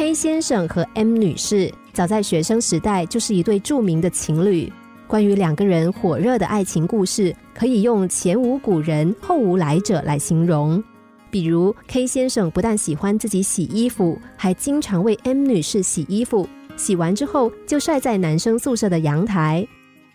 K 先生和 M 女士早在学生时代就是一对著名的情侣。关于两个人火热的爱情故事，可以用前无古人后无来者来形容。比如 K 先生不但喜欢自己洗衣服，还经常为 M 女士洗衣服，洗完之后就晒在男生宿舍的阳台。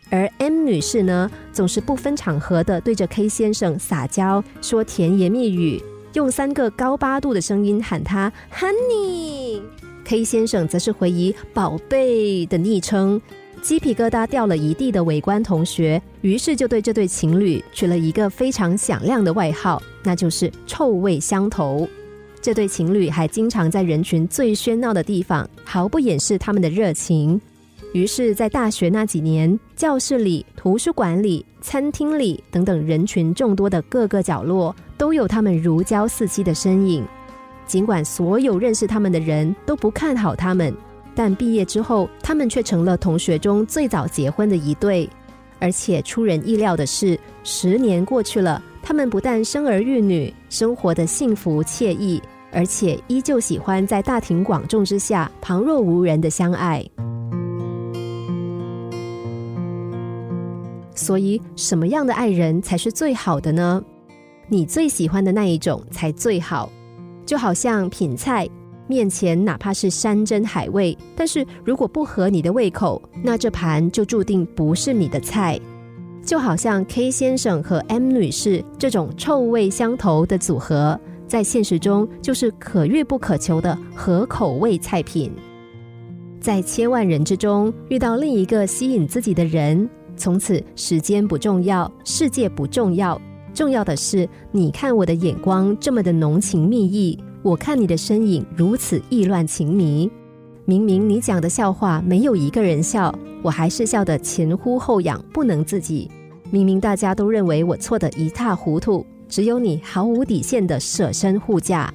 而 M 女士呢，总是不分场合的对着 K 先生撒娇，说甜言蜜语，用三个高八度的声音喊他 Honey。K 先生则是回以宝贝的昵称。鸡皮疙瘩掉了一地的围观同学，于是就对这对情侣取了一个非常响亮的外号，那就是“臭味相投”。这对情侣还经常在人群最喧闹的地方毫不掩饰他们的热情。于是，在大学那几年，教室里、图书馆里、餐厅里等等人群众多的各个角落，都有他们如胶似漆的身影。尽管所有认识他们的人都不看好他们。但毕业之后，他们却成了同学中最早结婚的一对。而且出人意料的是，十年过去了，他们不但生儿育女，生活的幸福惬意，而且依旧喜欢在大庭广众之下旁若无人的相爱。所以，什么样的爱人才是最好的呢？你最喜欢的那一种才最好。就好像品菜。面前哪怕是山珍海味，但是如果不合你的胃口，那这盘就注定不是你的菜。就好像 K 先生和 M 女士这种臭味相投的组合，在现实中就是可遇不可求的合口味菜品。在千万人之中遇到另一个吸引自己的人，从此时间不重要，世界不重要，重要的是你看我的眼光这么的浓情蜜意。我看你的身影如此意乱情迷，明明你讲的笑话没有一个人笑，我还是笑得前呼后仰，不能自己。明明大家都认为我错得一塌糊涂，只有你毫无底线的舍身护驾。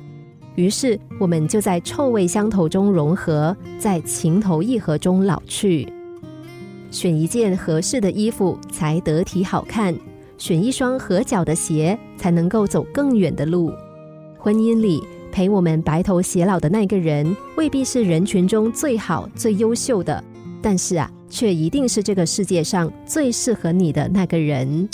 于是我们就在臭味相投中融合，在情投意合中老去。选一件合适的衣服才得体好看，选一双合脚的鞋才能够走更远的路。婚姻里。陪我们白头偕老的那个人，未必是人群中最好、最优秀的，但是啊，却一定是这个世界上最适合你的那个人。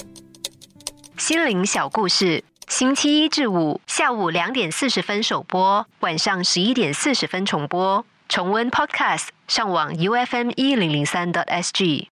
心灵小故事，星期一至五下午两点四十分首播，晚上十一点四十分重播。重温 Podcast，上网 U F M 一零零三 t S G。